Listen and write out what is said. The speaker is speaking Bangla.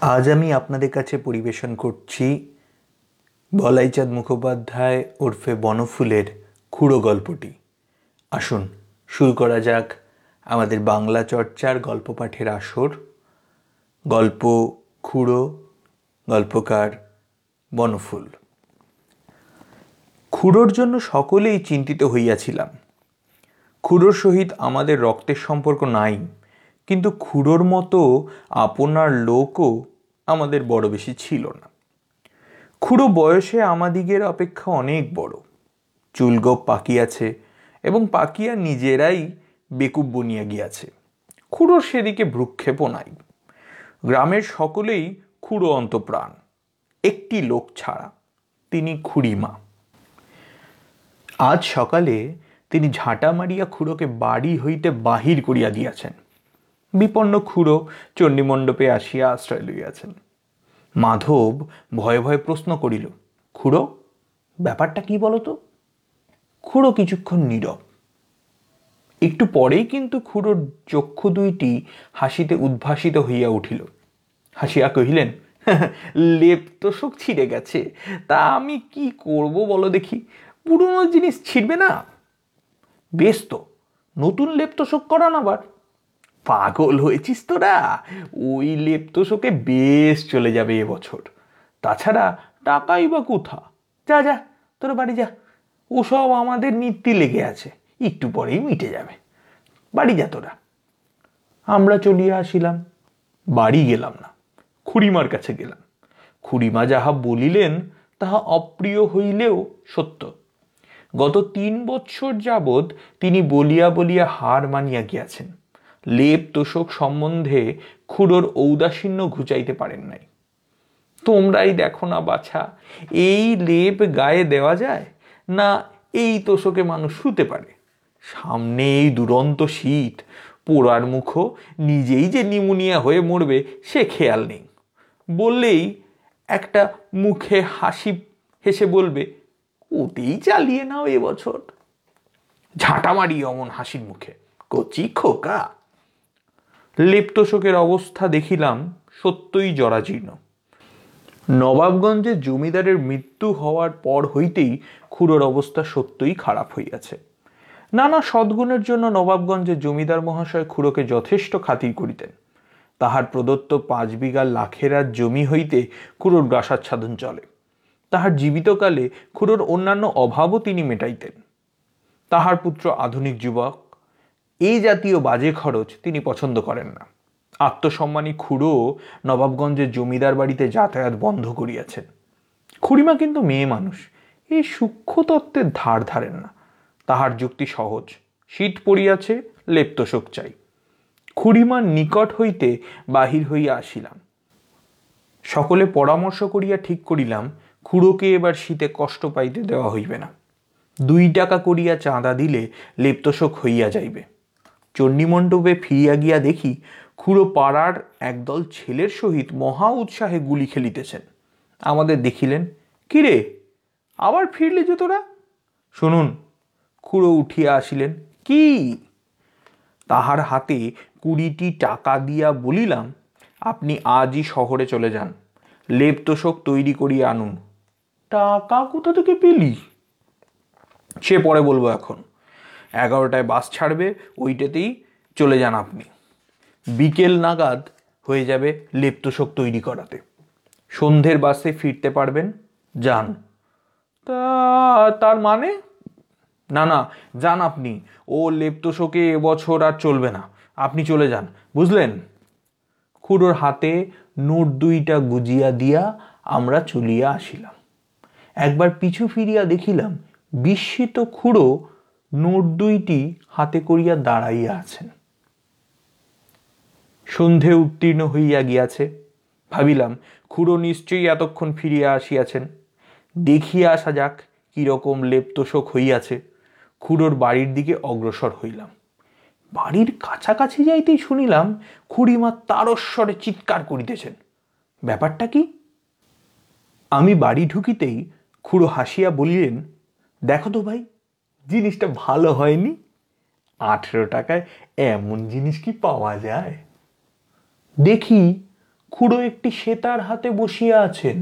আজ আমি আপনাদের কাছে পরিবেশন করছি বলাইচাঁদ মুখোপাধ্যায় ওরফে বনফুলের খুঁড়ো গল্পটি। আসুন, শুরু করা যাক আমাদের বাংলা চর্চার গল্প পাঠের আসর। গল্প খুঁড়ো, গল্পকার বনফুল। খুড়োর জন্য সকলেই চিন্তিত হইয়াছিলাম। খুড়োর সহিত আমাদের রক্তের সম্পর্ক নাই। কিন্তু খুড়োর মতো আপনার লোকও আমাদের বড় বেশি ছিল না। খুড়ো বয়সে আমাদিগের অপেক্ষা অনেক বড়। চুলগোপ পাকিয়াছে এবং পাকিয়া নিজেরাই বেকুব বনিয়া গিয়াছে। খুড়োর সেদিকে ভ্রুক্ষেপও নাই। গ্রামের সকলেই খুড়ো অন্তপ্রাণ, একটি লোক ছাড়া তিনি খুড়িমা। আজ সকালে তিনি ঝাঁটা মারিয়া খুড়োকে বাড়ি হইতে বাহির করিয়া দিয়াছেন। বিপন্ন খুড়ো চণ্ডীমণ্ডপে আসিয়া আশ্রয় লইয়াছেন। মাধব ভয়ে ভয়ে প্রশ্ন করিল, খুড়ো, ব্যাপারটা কি বলতো? খুড়ো কিছুক্ষণ নীরব। একটু পরেই কিন্তু খুড়োর চক্ষু দুইটি হাসিতে উদ্ভাসিত হইয়া উঠিল। হাসিয়া কহিলেন লেপ তো শোক ছিঁড়ে গেছে, তা আমি কি করব বলো দেখি? পুরনো জিনিস ছিঁড়বে না? বেশ তো, নতুন লেপ তোষক করান আবার। পাগল হয়েছিস তোরা ওই লেপ তোষকে বেশ চলে যাবে এবছর তাছাড়া টাকাই বা কোথা? যা যা, তোরা বাড়ি যা। ওসব আমাদের নিত্যি লেগে আছে। একটু পরেই মিটে যাবে। বাড়ি যা তোরা। আমরা চলিয়া আসিলাম। বাড়ি গেলাম না। খুড়িমার কাছে গেলাম। খুড়িমা যাহা বলিলেন, তাহা অপ্রিয় হইলেও সত্য। গত তিন বৎসর যাবৎ তিনি বলিয়া বলিয়া হার মানিয়া গিয়াছেন। লেপ তোষক সম্বন্ধে খুড়োর ঔদাসীন্য ঘুচাইতে পারেন নাই। তোমরাই দেখো না বাছা, এই লেপ গায়ে দেওয়া যায় না এই তোষকে মানুষ শুতে পারে। সামনে এই দুরন্ত শীত, পোড়ার মুখো নিজেই যে নিমোনিয়া হয়ে মরবে সে খেয়াল নেই। বললেই একটা মুখে হাসি হেসে বলবে, ওতেই চালিয়ে নাও এবছর ঝাঁটা মারি অমন হাসির মুখে, কচি খোকা লেপ্তশোকের অবস্থা দেখিলাম সত্যই জরাজীর্ণ। নবাবগঞ্জে জমিদারের মৃত্যু হওয়ার পর হইতেই খুড়োর অবস্থা সত্যই খারাপ হইয়াছে। নানা সদ্গুণের জন্য নবাবগঞ্জে জমিদার মহাশয় খুড়োকে যথেষ্ট খাতির করিতেন। তাহার প্রদত্ত পাঁচ বিঘা লাখেরার জমি হইতে খুড়োর গ্রাসাচ্ছাদন চলে। তাহার জীবিতকালে খুড়োর অন্যান্য অভাবও তিনি মেটাইতেন। তাহার পুত্র আধুনিক যুবক এই জাতীয় বাজে খরচ তিনি পছন্দ করেন না। আত্মসম্মানী খুড়ো নবাবগঞ্জের জমিদার বাড়িতে যাতায়াত বন্ধ করিয়াছেন। খুড়িমা কিন্তু মেয়ে মানুষ এই সূক্ষ্ম তত্ত্বের ধার ধারেন না। তাহার যুক্তি সহজ, শীত পড়িয়াছে, লেপ্তশোক চাই। খুড়িমার নিকট হইতে বাহির হইয়া আসিলাম। সকলে পরামর্শ করিয়া ঠিক করিলাম, খুড়োকে এবার শীতে কষ্ট পাইতে দেওয়া হইবে না। দুই টাকা করিয়া চাঁদা দিলে লেপ্তশোক হইয়া যাইবে। চণ্ডীমণ্ডপে ফিরিয়া গিয়া দেখি খুড়ো পাড়ার একদল ছেলের সহিত মহা উৎসাহে গুলি খেলিতেছেন। আমাদের দেখিলেন, কিরে, আবার ফিরলে যে তোরা? শুনুন, খুড়ো উঠিয়া আসিলেন, কি? তাহার হাতে কুড়িটি টাকা দিয়া বলিলাম, আপনি আজই শহরে চলে যান লেপ তোষক তৈরি করিয়া আনুন। টাকা কোথা থেকে পেলি? সে পরে বলব এখন। এগারোটায় বাস ছাড়বে, ওইটাতেই চলে যান আপনি। বিকেল নাগাদ হয়ে যাবে লেপ্তশোক তৈরি করাতে। সন্ধ্যের বাসে ফিরতে পারবেন, যান। তা, তার মানে? না না, যান আপনি। ও লেপ্তশোকে এবছর আর চলবে না। আপনি চলে যান, বুঝলেন? খুড়োর হাতে নোট দুইটা গুজিয়া দিয়া আমরা চলিয়া আসিলাম। একবার পিছু ফিরিয়া দেখিলাম, বিস্মিত খুড়ো নোট দুইটি হাতে করিয়া দাঁড়াইয়া আছেন। সন্ধে উত্তীর্ণ হইয়া গিয়াছে। ভাবিলাম, খুড়ো নিশ্চয়ই এতক্ষণ ফিরিয়া আসিয়াছেন। দেখিয়া আসা যাক কীরকম লেপ্তশোক হইয়াছে। খুড়োর বাড়ির দিকে অগ্রসর হইলাম। বাড়ির কাছাকাছি যাইতেই শুনিলাম খুড়িমা তারস্বরে চিৎকার করিতেছেন। ব্যাপারটা কি? আমি বাড়ি ঢুকিতেই খুড়ো হাসিয়া বলিলেন, দেখো তো ভাই জিনিসটা ভালো হয়নি। আঠেরো টাকায় এমন জিনিস কি পাওয়া যায়? দেখি, খুড়ো একটি সেতার হাতে বসিয়া আছেন।